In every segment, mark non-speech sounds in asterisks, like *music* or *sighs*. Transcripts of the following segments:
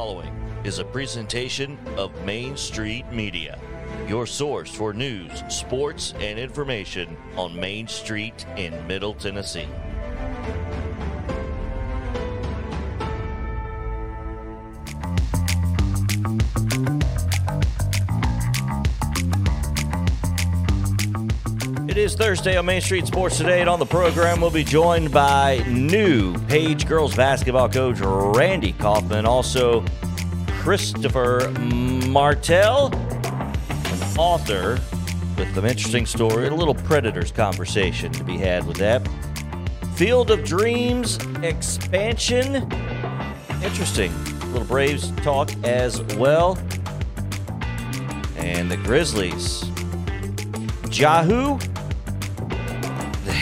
following is a presentation of Main Street Media, your source for news, sports, and information on Main Street in Middle Tennessee. Thursday on Main Street Sports Today, and on the program, we'll be joined by new Page girls basketball coach Randy Kaufman, also Christopher Martell, an author with some interesting story, a little Predators conversation to be had with that. Field of Dreams expansion, interesting. little Braves talk as well. And the Grizzlies. Yahoo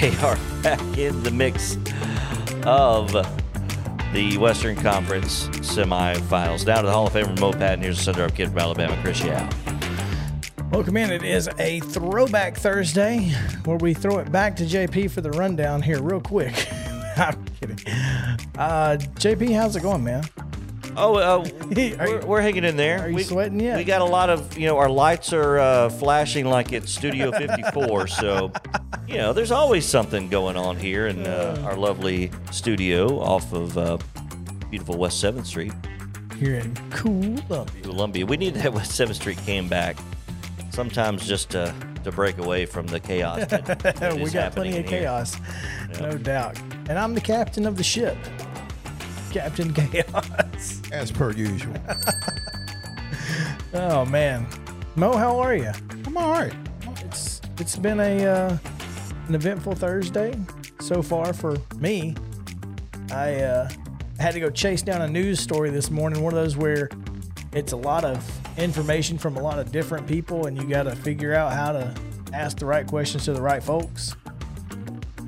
they are back in the mix of the Western Conference semifinals. Down to the Hall of Famer Mo Patton. Here's Thunder Up Kid from Alabama, Chris Young. Welcome in. It is a throwback Thursday where we throw it back to JP for the rundown here, real quick. *laughs* I'm kidding. Uh, JP, how's it going, man? Oh, uh, *laughs* we're, we're hanging in there. are you we, sweating yet? We got a lot of, you know, our lights are uh, flashing like it's Studio *laughs* 54. so, you know, there's always something going on here in uh, our lovely studio off of uh, beautiful West 7th Street. Here in Columbia. Columbia. We need that West 7th Street came back. Sometimes just to, to break away from the chaos. that- that *laughs* we got plenty of here. chaos, no doubt. And I'm the captain of the ship, Captain Chaos. as per usual. *laughs* Oh man, Mo, how are you? I'm all right. It's it's been a uh, an eventful Thursday so far for me. I uh, had to go chase down a news story this morning. One of those where it's a lot of information from a lot of different people, and you got to figure out how to ask the right questions to the right folks.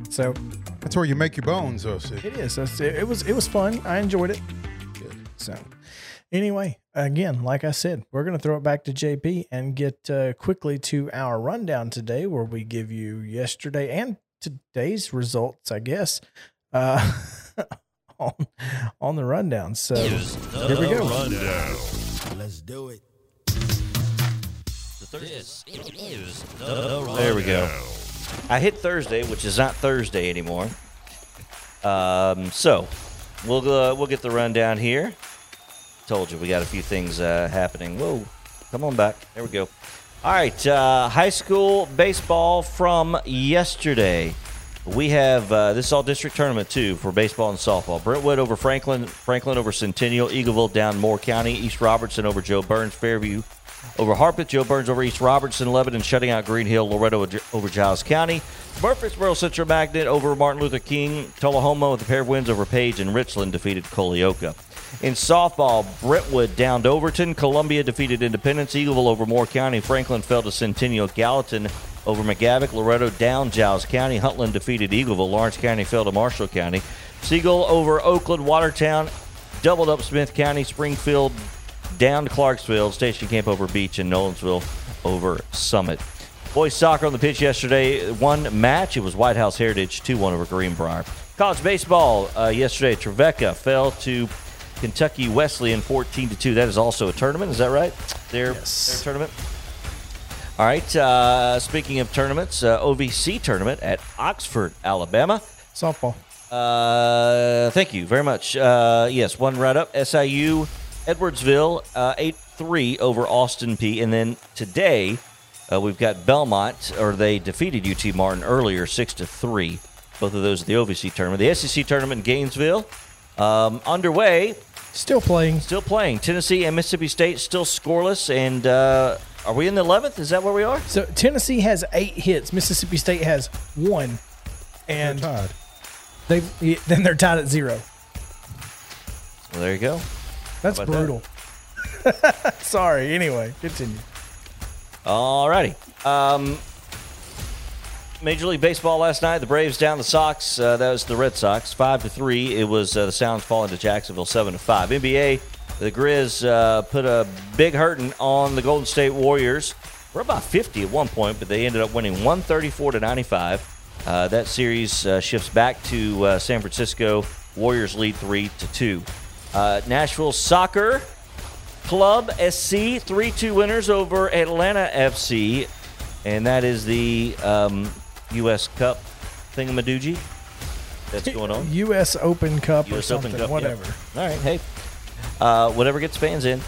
So That's where you make your bones, though. See, it is. That's, it, it was it was fun. I enjoyed it. Good. So anyway, again, like I said, we're gonna throw it back to JP and get uh, quickly to our rundown today, where we give you yesterday and today's results, I guess, uh, *laughs* on on the rundown. So Here's here we go. rundown. Let's do it. This is the There we go. I hit Thursday, which is not Thursday anymore. Um, so we'll uh, we'll get the rundown here. Told you we got a few things uh, happening. Whoa, come on back. There we go. All right, uh, high school baseball from yesterday. We have uh, this is all district tournament too for baseball and softball. Brentwood over Franklin, Franklin over Centennial, Eagleville down Moore County, East Robertson over Jo Byrns, Fairview over Harpeth, Jo Byrns over East Robertson, Lebanon shutting out Green Hill, Loretto over Giles County, Murfreesboro Central Magnet over Martin Luther King, Tullahoma with a pair of wins over Page, and Richland defeated Colioca. In softball, Brentwood downed Overton, Columbia defeated Independence, Eagleville over Moore County, Franklin fell to Centennial, Gallatin over McGavock, Loretto down Giles County, Huntland defeated Eagleville, Lawrence County fell to Marshall County, Siegel over Oakland, Watertown doubled up Smith County, Springfield down to Clarksville, Station Camp over Beech, and Nolensville over Summit. Boys soccer on the pitch yesterday. One match. It was White House Heritage 2 1 over Greenbrier. College baseball uh, yesterday. Trevecca fell to Kentucky Wesleyan 14 2. That is also a tournament. Is that right? Their, Yes. their tournament? All right. Uh, speaking of tournaments, uh, OVC tournament at Oxford, Alabama. Softball. Uh, thank you very much. Uh, yes, one right up. SIU, Edwardsville, uh, 8 3 over Austin Peay And then today, uh, we've got Belmont, or they defeated UT Martin earlier, 6 to 3. Both of those at the OVC tournament. The SEC tournament in Gainesville, um, underway, Still playing. still playing. Tennessee and Mississippi State still scoreless. And uh, are we in the 11th? Is that where we are? So Tennessee has eight hits. Mississippi State has one, They're and tied. they then they're tied at zero. Well, there you go. That's brutal. *laughs* Sorry. Anyway, continue. Alrighty. Um, Major League Baseball last night. The Braves down the Sox. Uh, that was the Red Sox, five to three. It was uh, the Sounds falling to Jacksonville, seven to five. NBA. The Grizz uh, put a big hurting on the Golden State Warriors. We're about 50 at one point, but they ended up winning 134 to 95. Uh, that series uh, shifts back to uh, San Francisco. Warriors lead three to two. Uh, Nashville soccer Club SC 3 2 winners over Atlanta FC. And that is the um, U.S. Cup thingamadoogie that's going on. U.S. Open Cup or US something, Open Cup, whatever. yeah. All right, hey, uh, whatever gets fans in.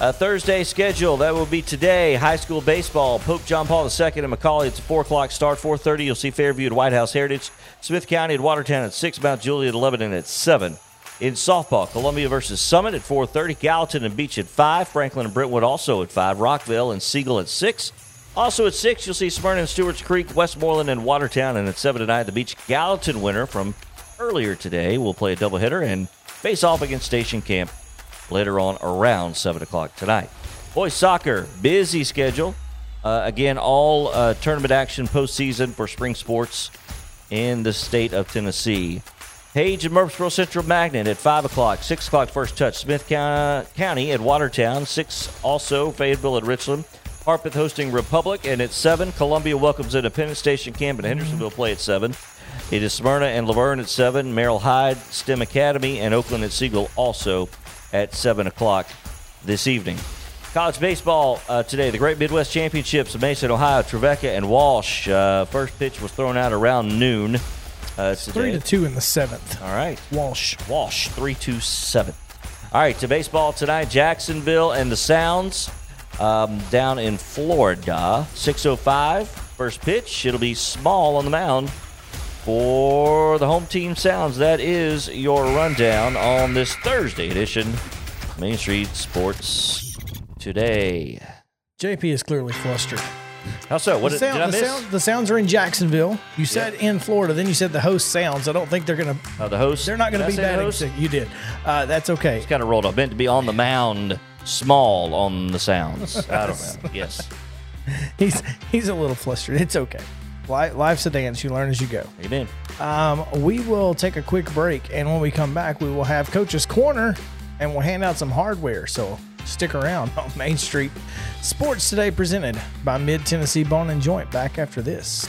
Uh, Thursday schedule that will be today. High school baseball. Pope John Paul II and McCallie. It's a four o'clock start. Four thirty. You'll see Fairview at White House Heritage. Smith County at Watertown at six. Mount Juliet at Lebanon at seven. In softball, Columbia versus Summit at 4:30. Gallatin and Beech at five. Franklin and Brentwood also at five. Rockvale and Siegel at six. Also at six, you'll see Smyrna and Stewart's Creek, Westmoreland and Watertown, and at seven tonight, the Beech Gallatin winner from earlier today will play a doubleheader and face off against Station Camp later on around 7 o'clock tonight. Boys soccer, busy schedule. Uh, again, all uh, tournament action postseason for spring sports in the state of Tennessee. Page and Murfreesboro Central Magnet at 5 o'clock. 6 o'clock first touch. Smith County, at Watertown. 6 also Fayetteville at Richland. Harpeth hosting Republic. And at 7, Columbia welcomes Independence Station Camp and Hendersonville play at 7. It is Smyrna and La Vergne at 7. Merrol Hyde, STEM Academy, and Oakland at Siegel also at 7 o'clock this evening. College baseball uh, today, the Great Midwest Championships of Mason, Ohio, Trevecca, and Walsh. Uh, first pitch was thrown out around noon. Uh. Three to two in the seventh. All right. Walsh. Walsh, Three to seven. All right, to baseball tonight, Jacksonville and the Sounds um, down in Florida. 6.05, first pitch. It'll be small on the mound for the home team Sounds. That is your rundown on this Thursday edition Main Street Sports Today. JP is clearly flustered. How so? What the, did, did I sound, the, miss? sound, the sounds are in Jacksonville. You said in Florida, then you said the host sounds. I don't think they're gonna. Uh, the host. They're not gonna be say the batting sick. You did. Uh, that's okay. It's kind of rolled up. Meant to be on the mound, small on the sounds. I don't know. *laughs* Yes. He's he's a little flustered. It's okay. Life's a dance. You learn as you go. Amen. Um, we will take a quick break, and when we come back, we will have Coach's Corner, and we'll hand out some hardware. So stick around *laughs* on Main Street Sports today, presented by Mid Tennessee Bone and Joint. Back after this.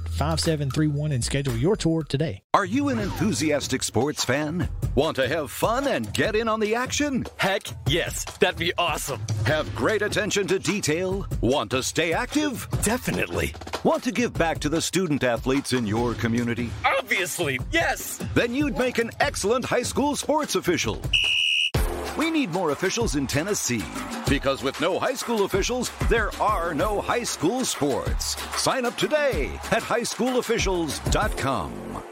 931-388-5731 and schedule your tour today. Are you an enthusiastic sports fan? Want to have fun and get in on the action? Heck yes, that'd be awesome. Have great attention to detail? Want to stay active? Definitely. Want to give back to the student athletes in your community? Obviously, yes. Then you'd make an excellent high school sports official. We need more officials in Tennessee because with no high school officials, there are no high school sports. Sign up today at highschoolofficials.com.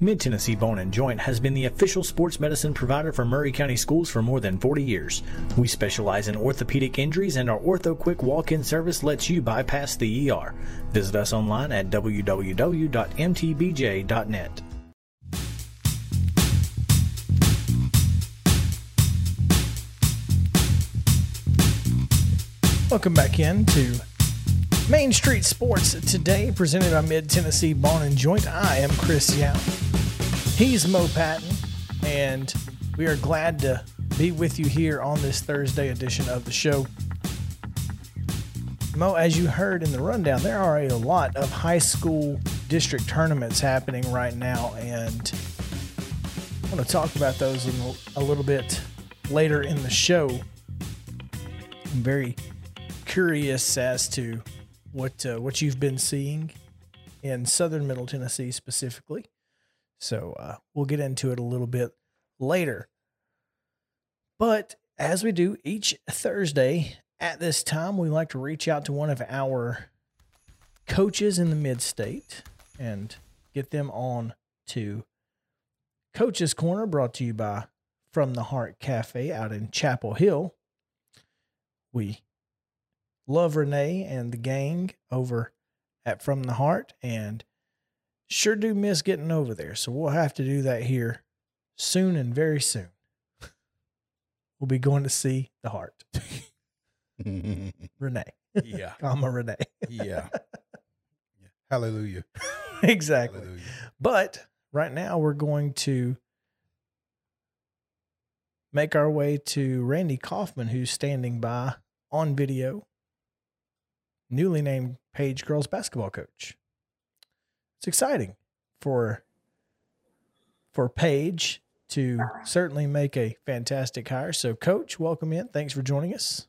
Mid Tennessee Bone and Joint has been the official sports medicine provider for Maury County Schools for more than 40 years. We specialize in orthopedic injuries, and our Ortho Quick walk in service lets you bypass the ER. Visit us online at www.mtbj.net. Welcome back in to Main Street Sports today, presented by Mid Tennessee Bone and Joint. I am Chris Young. He's Mo Patton, and we are glad to be with you here on this Thursday edition of the show. Mo, as you heard in the rundown, there are a lot of high school district tournaments happening right now, and I want to talk about those in a little bit later in the show. I'm very curious as to what uh, what you've been seeing in Southern Middle Tennessee specifically. So uh, we'll get into it a little bit later. But as we do each Thursday at this time, we like to reach out to one of our coaches in the mid state and get them on to Coach's Corner, brought to you by From the Heart Cafe out in Chapel Hill. We love Renee and the gang over at From the Heart and sure do miss getting over there. So we'll have to do that here soon and very soon. *laughs* We'll be going to see the heart. *laughs* Renee. yeah. *laughs* Comma Renee. Yeah. yeah. Hallelujah. exactly. Hallelujah. But right now we're going to make our way to Randy Kaufman, who's standing by on video, newly named Page girls basketball coach. It's exciting for for Page to certainly make a fantastic hire. So, Coach, welcome in. Thanks for joining us.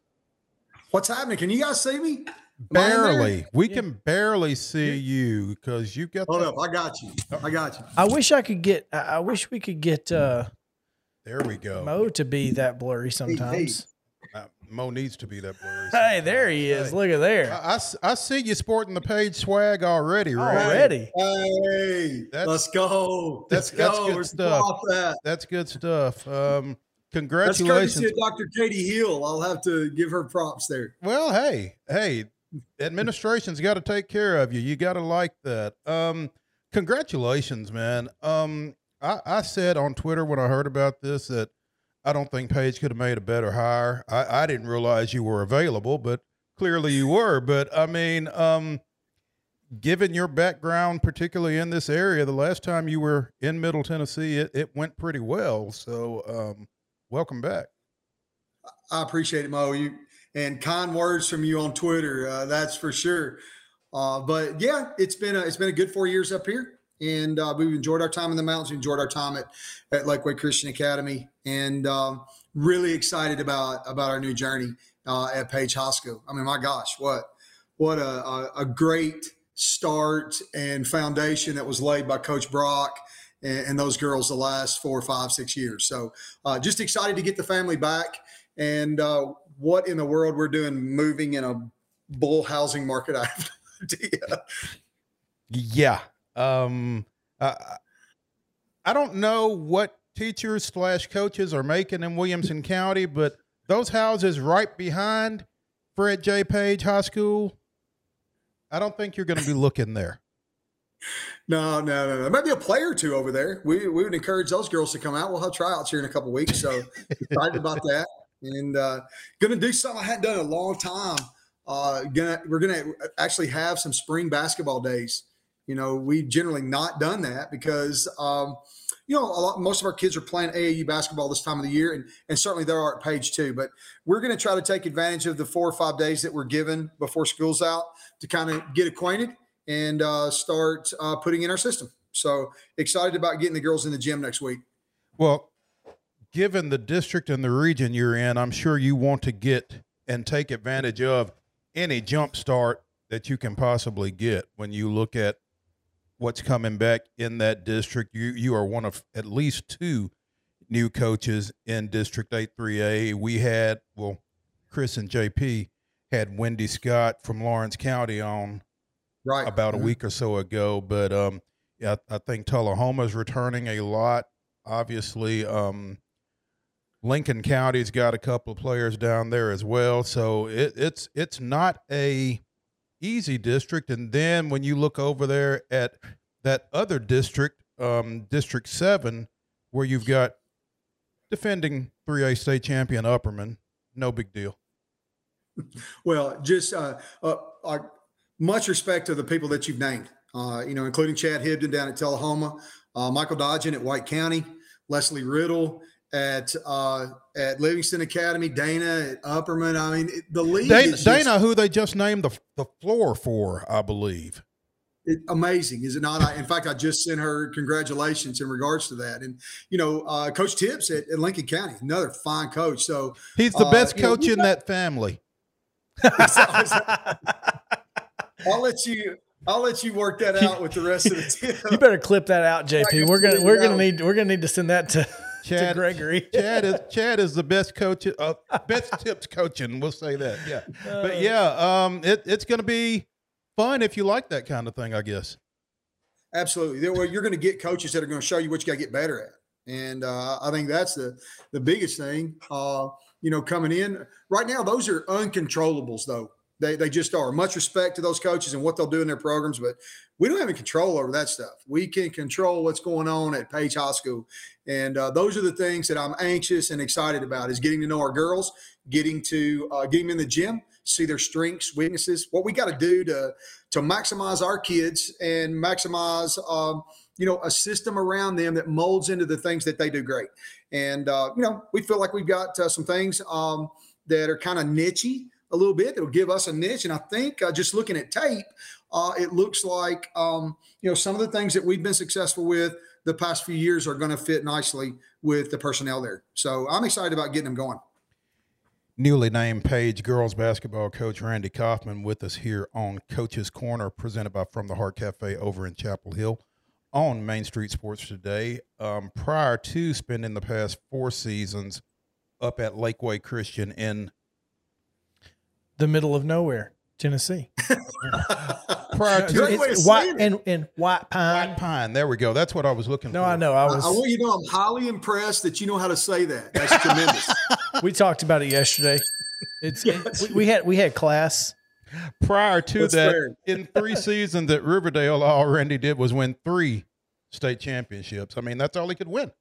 What's happening? Can you guys see me? Am I in there? Barely. We can barely see you because you got Hold that- up, I got you. I got you. I wish I could get. I I wish we could get uh, There we go. Mo to be that blurry sometimes. Mo needs to be that blurry. *laughs* Hey, there he is. Hey. Look at there I I see you sporting the Page swag already, right? already. Hey, That's- let's go. that's- Let's that's go. good We're stuff. off that. That's good *laughs* stuff. Um, That's congratulations. courtesy of Dr. Katie Hill. I'll have to give her props there. Well, hey, hey, administration's got to take care of you. You got to like that. Um, congratulations, man. Um, I, I said on Twitter when I heard about this that I don't think Page could have made a better hire. I, I didn't realize you were available, but clearly you were. But I mean, um, given your background, particularly in this area, the last time you were in Middle Tennessee, it, it went pretty well. So, um, welcome back. I appreciate it, Mo. You and kind words from you on Twitter. Uh, that's for sure. Uh, but yeah, it's been a, it's been a good four years up here, and uh, we've enjoyed our time in the mountains. We enjoyed our time at at Lakeway Christian Academy, and um, really excited about about our new journey uh, at Page High School. I mean, my gosh, what what a, a, a great start and foundation that was laid by Coach Brock and, and those girls the last four, five, six years. So uh, just excited to get the family back and uh, what in the world we're doing moving in a bull housing market. I have no *laughs* idea. Yeah. Um, I, I don't know what teachers slash coaches are making in Williamson County, but those houses right behind Fred J. Page High School, I don't think you're going to be looking there. No, no, no, no. Maybe a player or two over there. We, we would encourage those girls to come out. We'll have tryouts here in a couple weeks. So excited about that. And uh, to do something I hadn't done in a long time. Uh, gonna we're gonna actually have some spring basketball days. You know, we've generally not done that because um, you know lot, most of our kids are playing AAU basketball this time of the year, and and certainly there are at Page too. But we're going to try to take advantage of the four or five days that we're given before school's out to kind of get acquainted and uh, start uh, putting in our system. So excited about getting the girls in the gym next week. Well, given the district and the region you're in, I'm sure you want to get and take advantage of any jump start that you can possibly get when you look at what's coming back in that district. You you are one of at least two new coaches in District 83A. We had well, Chris and JP had Wendy Scott from Lawrence County on Right. about a Mhm. week or so ago. But um, yeah, I I think Tullahoma's returning a lot. Obviously, um, Lincoln County's got a couple of players down there as well. So it, it's it's not a easy district. And then when you look over there at that other district, um, District Seven, where you've got defending 3A state champion Upperman, no big deal. Well, just uh, uh, uh, much respect to the people that you've named, uh, you know, including Chad Hibden down at Tullahoma. uh, Michael Dodgen at White County, Leslie Riddle at uh, at Livingston Academy, Dana at Upperman. I mean, it- the league Dana, is just- Dana, who they just named the the floor for, I believe. it, amazing, is it not? I, in fact, I just sent her congratulations in regards to that. And you know, uh, Coach Tips at, at Lincoln County, another fine coach. So He's the Uh, best you know, coach in that family. *laughs* I'll let you. I'll let you work that out with the rest of the team. *laughs* You better clip that out, *laughs* JP. We're gonna we're gonna need we're gonna need to send that to, to Chad- Gregory. *laughs* Chad is Chad is the best coach, uh, best tips coaching. We'll say that. Yeah, Uh. but yeah, um, it, it's going to be fun if you like that kind of thing. I guess. Absolutely. Well, you're going to get coaches that are going to show you what you got to get better at, and uh, I think that's the the biggest thing. Uh, you know, coming in right now, those are uncontrollables, though. They they just are. Much respect to those coaches and what they'll do in their programs, but we don't have any control over that stuff. We can control what's going on at Page High School, and uh, those are the things that I'm anxious and excited about: is getting to know our girls, getting to uh, get them in the gym, see their strengths, weaknesses, what we got to do to to maximize our kids and maximize um, you know a system around them that molds into the things that they do great and uh, you know we feel like we've got uh, some things um, that are kind of nichey a little bit. That'll give us a niche and i think uh, just looking at tape uh, it looks like um, you know some of the things that we've been successful with the past few years are going to fit nicely with the personnel there. So i'm excited about getting them going. Newly named Page girls basketball coach Randy Kaufman with us here on Coach's Corner, presented by From the Heart Cafe over in Chapel Hill on Main Street Sports today. Um, prior to spending the past four seasons up at Lakeway Christian in The middle of nowhere, Tennessee. *laughs* prior to Great It's white saying it. in, in White Pine. White Pine. There we go. That's what I was looking No, for. No, I know. I I, was. I want you to know i'm highly impressed that you know how to say that that's *laughs* tremendous we talked about it yesterday. It's *laughs* Yes. we, we had we had class. Prior to That's that, fair. in three seasons at Riverdale, all Randy did was win three state championships. I mean, that's all he could win.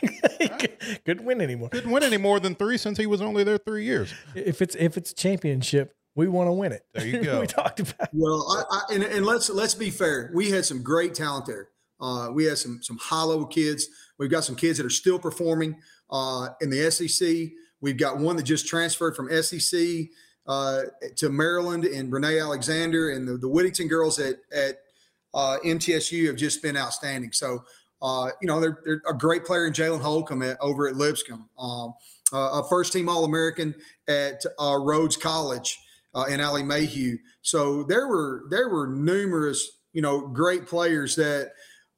*laughs* Couldn't win anymore. Didn't win any more than three since he was only there three years. If it's if it's a championship, we want to win it. There you *laughs* go. we talked about. Well, I, I, and, and let's let's be fair. We had some great talent there. Uh, we had some some high level kids. We've got some kids that are still performing uh, in the SEC. We've got one that just transferred from SEC uh, to Maryland, and Renee Alexander, and the, the Whittington girls at at uh, MTSU have just been outstanding. So, uh, you know, they're, they're a great player in Jalen Holcomb at, over at Lipscomb, um, uh, a first team All American at uh, Rhodes College uh, and Ali Mayhew. So there were there were numerous you know great players that.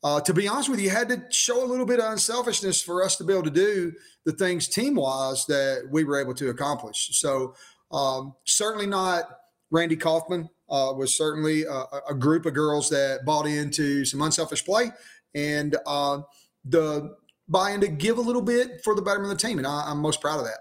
Uh, to be honest with you, had to show a little bit of unselfishness for us to be able to do the things team wise that we were able to accomplish. So, um, certainly not Randy Kaufman, uh, was certainly a, a group of girls that bought into some unselfish play and uh, the buy in to give a little bit for the betterment of the team. And I, I'm most proud of that.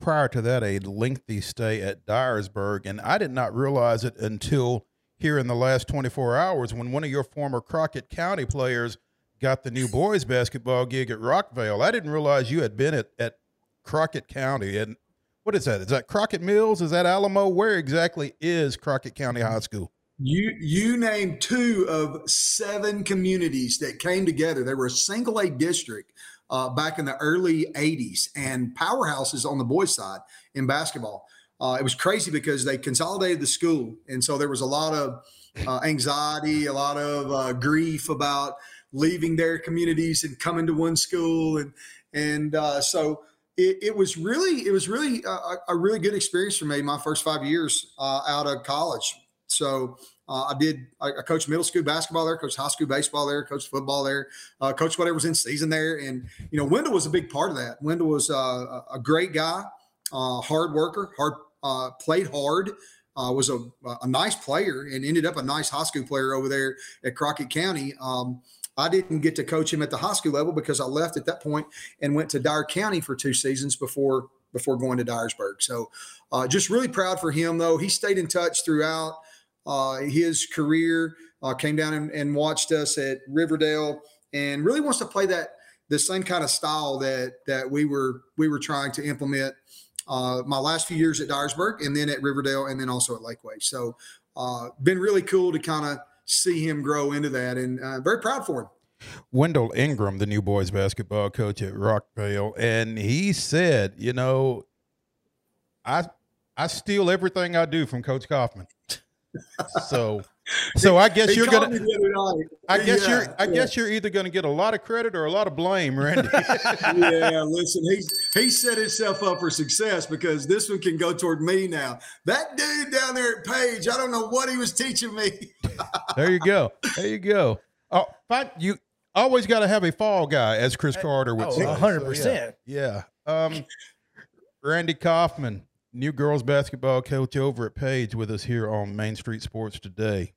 Prior to that, a lengthy stay at Dyersburg, and I did not realize it until here in the last 24 hours when one of your former Crockett County players got the new boys basketball gig at Rockvale. I didn't realize you had been at, at Crockett County. And what is that? Is that Crockett Mills? Is that Alamo? Where exactly is Crockett County High School? You you named two of seven communities that came together. They were a single A district uh, back in the early '80s, and powerhouses on the boys' side in basketball. Uh, it was crazy because they consolidated the school, and so there was a lot of uh, anxiety, a lot of uh, grief about leaving their communities and coming to one school, and and uh, so it, it was really it was really a, a really good experience for me my first five years uh, out of college. So uh, I did. I, I coached middle school basketball there, coached high school baseball there, coached football there, uh, coached whatever was in season there, and you know Wendell was a big part of that. Wendell was uh, a, great guy, uh, hard worker, hard uh, played hard. Uh, was a, a nice player and ended up a nice high school player over there at Crockett County. Um, I didn't get to coach him at the high school level because I left at that point and went to Dyer County for two seasons before before going to Dyersburg. So, just really proud for him though. He stayed in touch throughout uh, his career. Uh, came down and, and watched us at Riverdale, and really wants to play that the same kind of style that that we were we were trying to implement. Uh, my last few years at Dyersburg, and then at Riverdale, and then also at Lakeway. So, uh, been really cool to kind of see him grow into that, and uh, very proud for him. Wendell Ingram, the new boys basketball coach at Rockvale, and he said, you know, I I steal everything I do from Coach Kaufman. So *laughs* so I guess He you're gonna me the other night. I guess Yeah, you're I yeah. guess you're either gonna get a lot of credit or a lot of blame, Randy. *laughs* yeah, listen, he's he set himself up for success because this one can go toward me now. That dude down there at Page, I don't know what he was teaching me. *laughs* there you go. There you go. Oh, fine. You always got to have a fall guy, as Chris Carter would oh, say. 100%. yeah. yeah. Um, Randy Kaufman, new girls basketball coach over at Page, with us here on Main Street Sports today.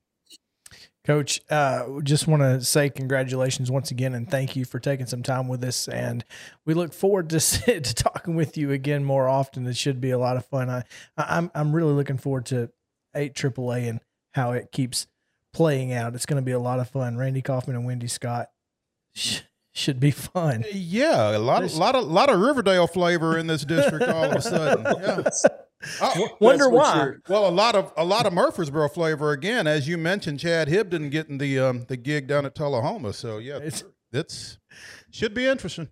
Coach, uh, just want to say congratulations once again and thank you for taking some time with us. And we look forward to, *laughs* to talking with you again more often. It should be a lot of fun. I, I'm I'm really looking forward to eight AAA and how it keeps playing out. It's going to be a lot of fun. Randy Kaufman and Wendy Scott should be fun. Yeah, a lot, of, lot of, lot of Riverdale flavor in this district. All of a sudden, *laughs* yeah. Oh, Wonder why. well, a lot of a lot of Murfreesboro flavor again, as you mentioned. Chad Hibden getting the um, the gig down at Tullahoma, so yeah, It's- it's should be interesting.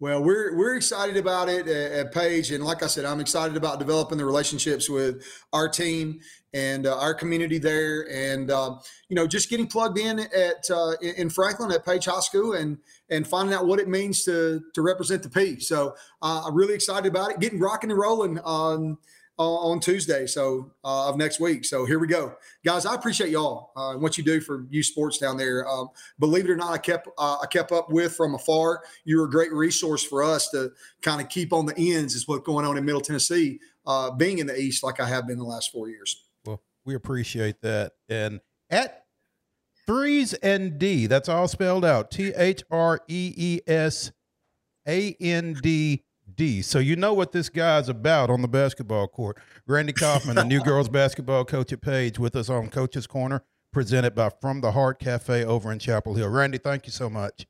Well, we're we're excited about it at, at Page, and like I said, I'm excited about developing the relationships with our team and uh, our community there, and uh, you know, just getting plugged in at uh, in in Franklin at Page High School, and and finding out what it means to to represent the P. So uh, I'm really excited about it. Getting rocking and rolling on on on Tuesday, so uh, of next week. So here we go, guys. I appreciate y'all uh, and what you do for youth sports down there. Um, believe it or not, I kept uh, I kept up with from afar. You're a great resource for us to kind of keep on the ends. Is what's going on in Middle Tennessee, uh, being in the East like I have been the last four years. Well, we appreciate that. And at threes and D, that's all spelled out. T H R E E S A N D D. So you know what this guy's about on the basketball court. Randy Kaufman, the new *laughs* girls basketball coach at Page, with us on Coach's Corner, presented by From the Heart Cafe over in Chapel Hill. Randy, thank you so much.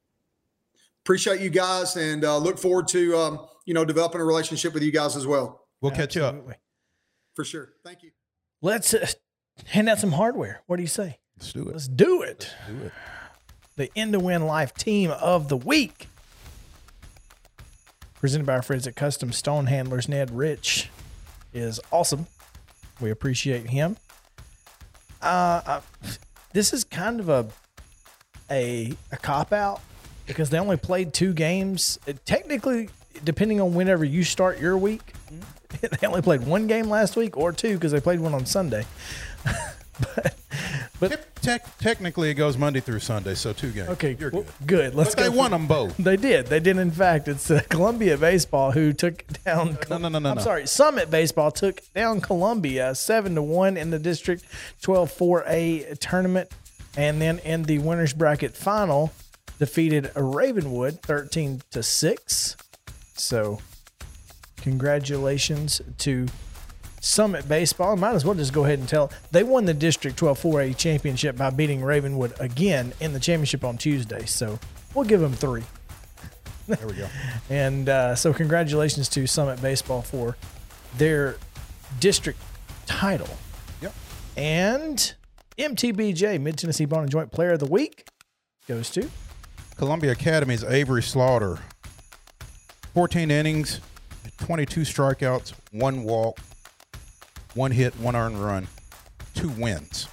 Appreciate you guys, and uh, look forward to um, you know developing a relationship with you guys as well We'll catch you up. For sure. Thank you. Let's uh, hand out some hardware. What do you say? Let's do it. Let's do it. do it. The End to Win Life Team of the Week. Presented by our friends at Custom Stone Handlers. Ned Rich is awesome. We appreciate him. Uh, uh, this is kind of a a, a cop out because they only played two games. It- technically, depending on whenever you start your week, *laughs* they only played one game last week or two because they played one on Sunday. *laughs* Tec- tec- technically, it goes Monday through Sunday, so two games. Okay, You're well, good. good. Let's But they won them both. They did. They did. In fact, it's uh, Columbia Baseball who took down. No, no, no, no, I'm no. sorry. Summit Baseball took down Columbia seven to one in the District 12-4A tournament, and then in the winners bracket final, defeated Ravenwood thirteen to six. So, congratulations to Summit Baseball. Might as well just go ahead and tell they won the District 12-4A championship by beating Ravenwood again in the championship on Tuesday. So we'll give them three. There we go. *laughs* And uh, so, congratulations to Summit Baseball for their district title. Yep. And MTBJ, Mid Tennessee Bone and Joint Player of the Week, goes to Columbia Academy's Avery Slaughter. 14 innings, 22 strikeouts, one walk, one hit, one earned run, two wins.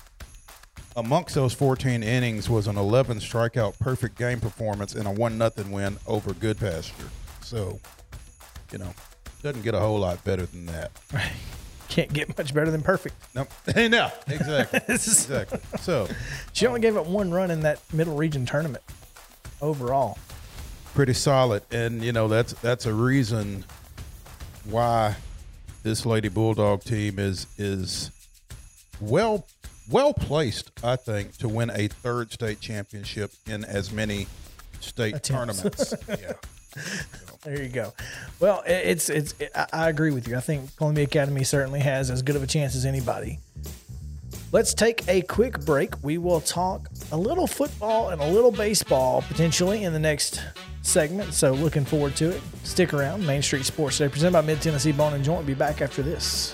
Amongst those 14 innings was an 11 strikeout perfect game performance and a 1 nothing win over Goodpasture. So, you know, doesn't get a whole lot better than that. *laughs* can't get much better than perfect. Nope. *laughs* no, exactly. *laughs* exactly. So, She only um, gave up one run in that middle region tournament overall. pretty solid and you know that's that's a reason why this lady bulldog team is is well well placed i think to win a third state championship in as many state Attempts. tournaments *laughs* yeah There you go. Well, it's it's. I- I agree with you. I think Columbia Academy certainly has as good of a chance as anybody. Let's take a quick break. We will talk a little football and a little baseball potentially in the next segment. So looking forward to it. Stick around. Main Street Sports Today, presented by Mid Tennessee Bone and Joint. Be back after this.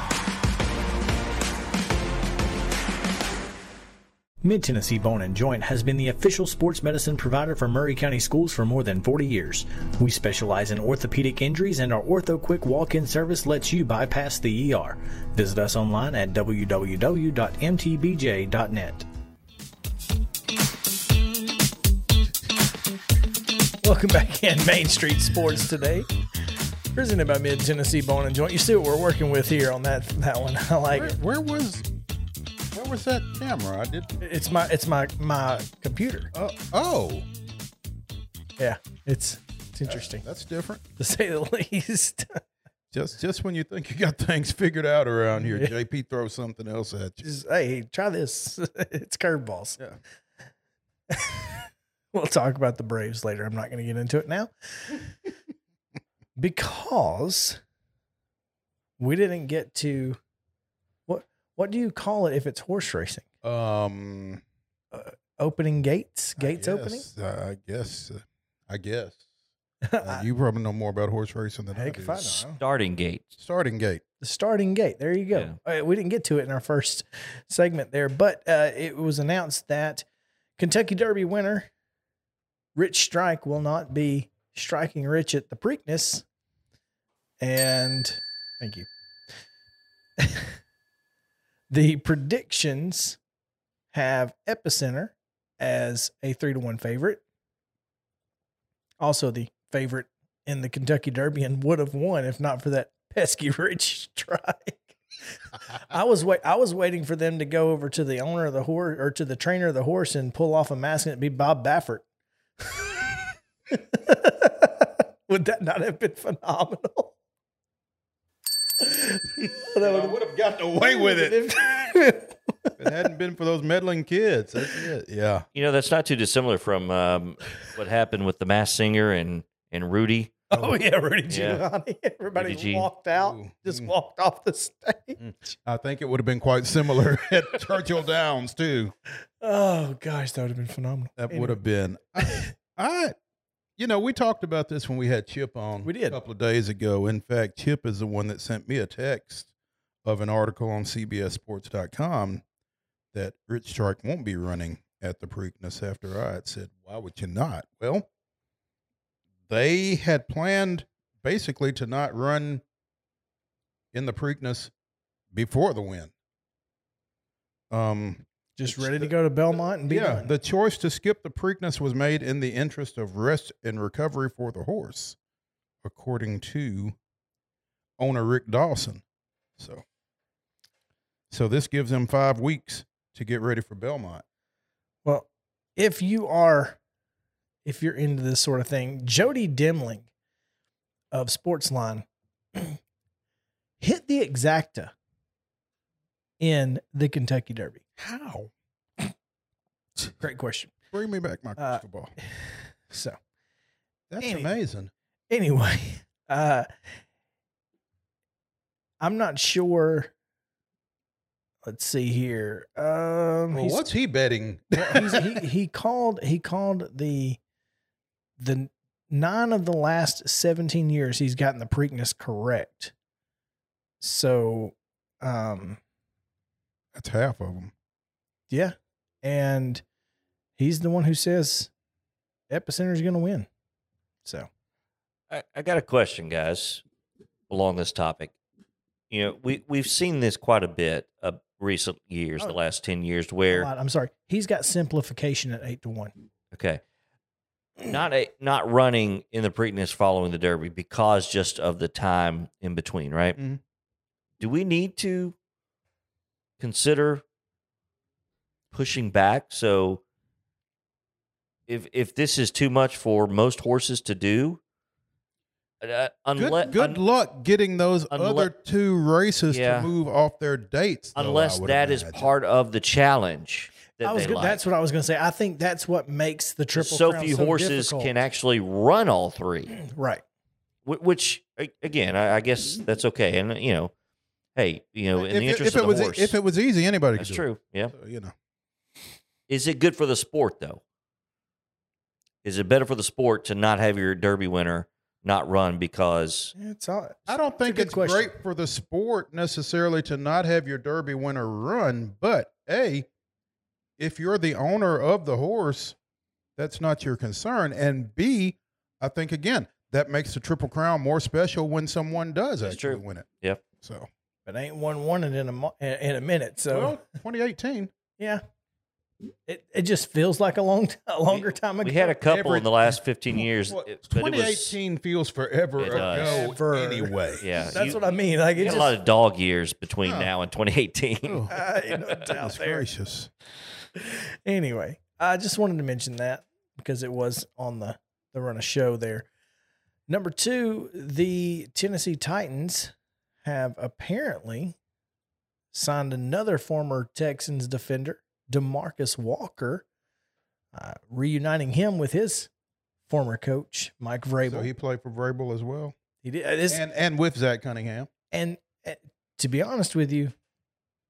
Mid Tennessee Bone and Joint has been the official sports medicine provider for Maury County schools for more than 40 years. We specialize in orthopedic injuries, and our Ortho Quick walk in service lets you bypass the ER. Visit us online at www.mtbj.net. Welcome back in Main Street Sports today. Presented by Mid Tennessee Bone and Joint. You see what we're working with here on that that one. *laughs* I like Where, it. where was where was that camera? I did. It's my it's my my computer. Uh, oh, Yeah, it's it's interesting that's different. to say the *laughs* least. Just just when you think you got things figured out around here, JP throws something else at you. Just, hey, try this. *laughs* it's curveballs. Yeah. *laughs* we'll talk about the Braves later. I'm not going to get into it now because we didn't get to what what do you call it if it's horse racing? Um, Opening gates, I gates opening. uh, I guess. uh, I guess. *laughs* Uh, you probably know more about horse racing than I Heck do. if I know. Starting gate. Starting gate. the starting gate. There you go. Uh, we didn't get to it in our first segment there, but uh, it was announced that Kentucky Derby winner Rich Strike will not be striking Rich at the Preakness. And thank you. *laughs* the predictions have Epicenter as a three to one favorite. Also, the favorite in the Kentucky Derby and would have won if not for that pesky *laughs* Rich Strike. *laughs* I was wait. I was waiting for them to go over to the owner of the horse or to the trainer of the horse and pull off a mask and it be Bob Baffert. *laughs* Would that not have been phenomenal? I would have gotten away with it *laughs* if it hadn't been for those meddling kids. That's it. Yeah. You know, that's not too dissimilar from um, what happened with the Masked Singer and and Rudy. oh yeah, Rudy Yeah. Giuliani. *laughs* Everybody Rudy walked out, Ooh. just Mm. walked off the stage. I think it would have been quite similar *laughs* at Churchill Downs too. Oh gosh, that would have been phenomenal. That Anyway. would have been. I, I, you know, we talked about this when we had Chip on. We did. a couple of days ago. In fact, Chip is the one that sent me a text of an article on CBSSports.com that Rich Strike won't be running at the Preakness. After I had said, "Why would you not?" Well, they had planned basically to not run in the Preakness before the win. Um, Just It's ready to go to Belmont and be yeah, done. the choice to skip the Preakness was made in the interest of rest and recovery for the horse, according to owner Rick Dawson. So, so this gives them five weeks to get ready for Belmont. Well, if you are if you're into this sort of thing. Jody Demling of Sportsline *clears throat* hit the exacta in the Kentucky Derby. How? Great question. Bring me back my Uh, crystal ball. *laughs* So That's amazing. anyway, *laughs* uh, I'm not sure. Let's see here. Um, Well, what's he betting? *laughs* well, he he called he called the the nine of the last 17 years he's gotten the Preakness correct. So, um, That's half of them. Yeah, and he's the one who says Epicenter is going to win. So, I, I got a question, guys, along this topic. You know, we we've seen this quite a bit of recent years, the Oh. last ten years, where I'm sorry, he's got simplification at eight to one. okay, not a not running in the Preakness following the Derby because just of the time in between, right? Mhm. Do we need to consider pushing back? So, if if this is too much for most horses to do, uh, unless Good, good luck getting those unle- other two races Yeah. to move off their dates. though, unless would that is imagine. part of the challenge. That I was good. like. That's what I was going to say. I think that's what makes the triple. so crown few horses difficult. can actually run all three. *clears throat* right. Which again, I, I guess that's okay. And you know, hey, you know, in if, the it- interest if it of was the horse, if it was easy, anybody that's could do true. Yeah. it. So, you know, Is it good for the sport though? Is it better for the sport to not have your Derby winner not run because It's all. I don't think good it's question. great for the sport necessarily to not have your Derby winner run, but a, if you're the owner of the horse, that's not your concern, and b, I think again that makes the Triple Crown more special when someone does That's actually true. win it. Yep. So, But ain't one won it in a in in a minute. So well, 2018. yeah, it it just feels like a long a longer time ago. we had a couple Every- in the last fifteen years. Well, it- but was- 2018 feels forever ago does. Ever. anyway. yeah, That's you- what I mean. Like you it just a lot of dog years between Huh. now and 2018. Oh, uh, you know, it's out goodness there. gracious. Anyway, I just wanted to mention that because it was on the the run of show there. Number two, the Tennessee Titans have apparently signed another former Texans defender, Demarcus Walker, uh, reuniting him with his former coach, Mike Vrabel. So he played for Vrabel as well, he did, uh, this, and and with Zach Cunningham. and, and to be honest with you,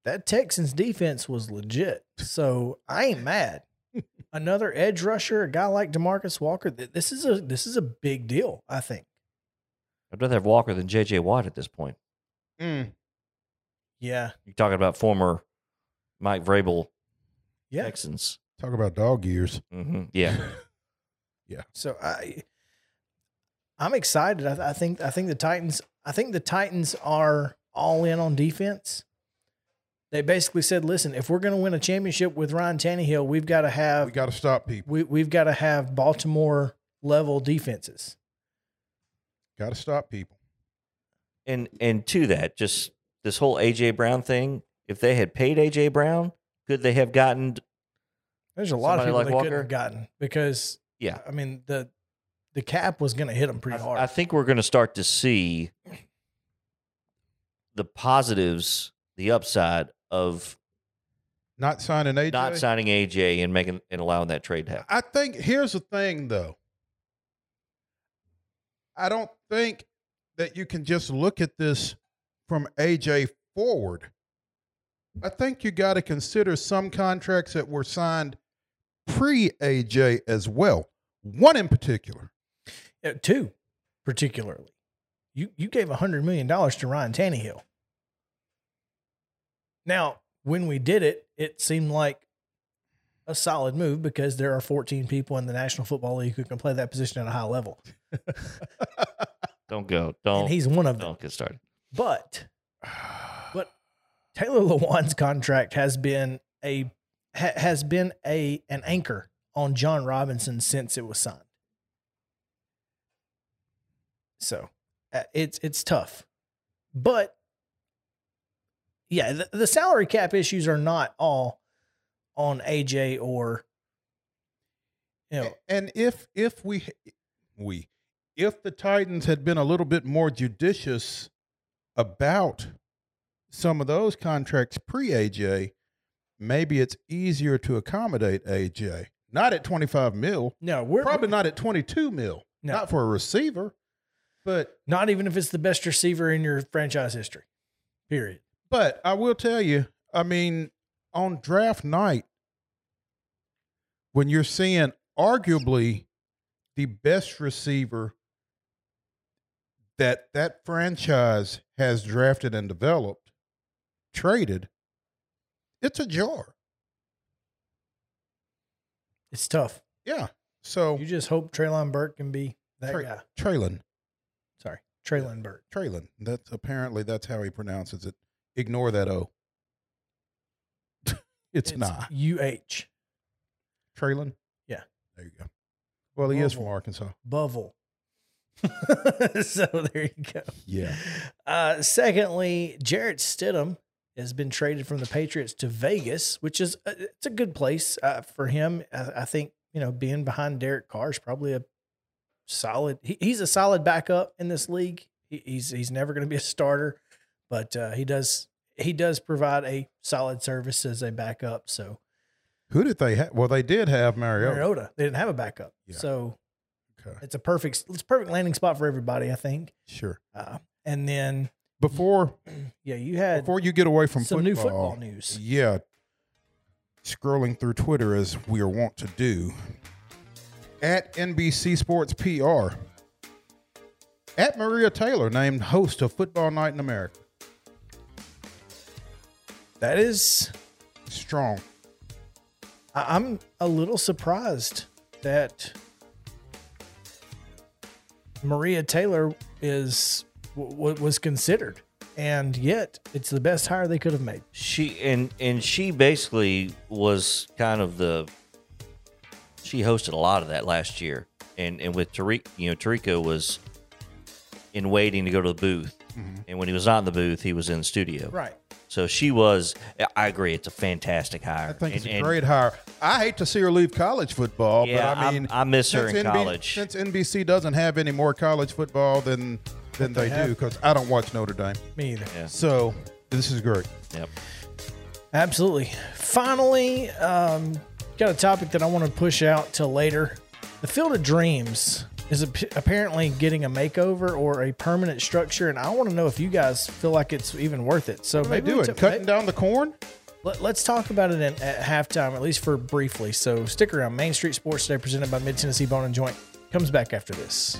that Texans defense was legit. So I ain't mad. *laughs* Another edge rusher, a guy like Demarcus Walker. This is a this is a big deal. I think. I'd rather have Walker than J.J. Watt at this point. Mm. Yeah, You're talking about former Mike Vrabel yeah. Texans. Talk about dog years. hmm Yeah. *laughs* Yeah. So I, I'm excited. I, I think I think the Titans. I think the Titans are all in on defense. They basically said, "Listen, if we're going to win a championship with Ryan Tannehill, we've got to have We got to stop people. we we've got to have Baltimore level defenses." Got to stop people. and and to that, just this whole AJ Brown thing. If they had paid AJ Brown, could they have gotten? There's a lot of people like they couldn't have gotten because Yeah, I mean the the cap was going to hit them pretty I, hard. I think we're going to start to see the positives, the upside of Not signing AJ. not signing AJ and making and allowing that trade to happen. I think here's the thing, though. I don't think that you can just look at this from AJ forward. I think you got to consider some contracts that were signed pre AJ as well. One in particular. Uh, two, particularly. You you gave hundred million dollars to Ryan Tannehill. Now, when we did it, it seemed like a solid move because there are 14 people in the National Football League who can play that position at a high level, *laughs* Don't go. Don't. and he's one of them. don't get started. But *sighs* *sighs* but Taylor Lewan's contract has been a ha, has been a an anchor on Jon Robinson since it was signed. So uh, it's it's tough, but yeah, the, the salary cap issues are not all on AJ or you know, And if if we we if the Titans had been a little bit more judicious about some of those contracts pre AJ, maybe it's easier to accommodate AJ. Not at 25 mil, no, we're probably not at 22 mil. No. Not for a receiver, but not even if it's the best receiver in your franchise history. Period. But I will tell you, I mean, on draft night, when you're seeing arguably the best receiver that that franchise has drafted and developed, traded, it's a jar. It's tough. Yeah. So You just hope Treylon Burke can be that Tra- guy. Treylon, Sorry, Treylon Burke. Treylon. That's apparently that's how he pronounces it. Ignore that O. *laughs* it's, not U H. Treylon. Yeah. There you go. Well, he is from Arkansas. Buvel. *laughs* so there you go. Yeah. Uh, secondly, Jarrett Stidham has been traded from the Patriots to Vegas, which is a, it's a good place uh, for him. I, I think you know being behind Derek Carr is probably a solid. He, he's a solid backup in this league. He, he's he's never going to be a starter, but uh, he does he does provide a solid service as a backup. So Who did they have? Well, they did have Mariota. Mariota, they didn't have a backup, Yeah. so Okay. it's a perfect it's a perfect landing spot for everybody. I think. Sure. Uh, and then Before *clears throat* yeah, you had before you get away from some football, new football news. Yeah. Scrolling through Twitter as we are wont to do. At NBC Sports PR. At Maria Taylor named host of Football Night in America. That is, Strong. I- I'm a little surprised that Maria Taylor is what was considered, and yet it's the best hire they could have made. She and and she basically was kind of the. She hosted a lot of that last year, and and with Tirico, you know, Tirico was in waiting to go to the booth, mm-hmm. and when he was not in the booth, he was in the studio. Right. So she was. I agree. It's a fantastic hire. I think it's And- a and great hire. I hate to see her leave college football, Yeah, but I mean, I miss her since in college. Since NBC doesn't have any more college football than than they they, do, because I don't watch Notre Dame. Me either. Yeah. So this is great. Yep. Absolutely. Finally, um, got a topic that I want to push out till later. The Field of Dreams is ap- apparently getting a makeover or a permanent structure, and I want to know if you guys feel like it's even worth it. So What maybe we doing? t- Cutting down the corn? Let, us talk about it in, at halftime, at least for briefly. So stick around. Main Street Sports Today, presented by Mid Tennessee Bone and Joint, comes back after this.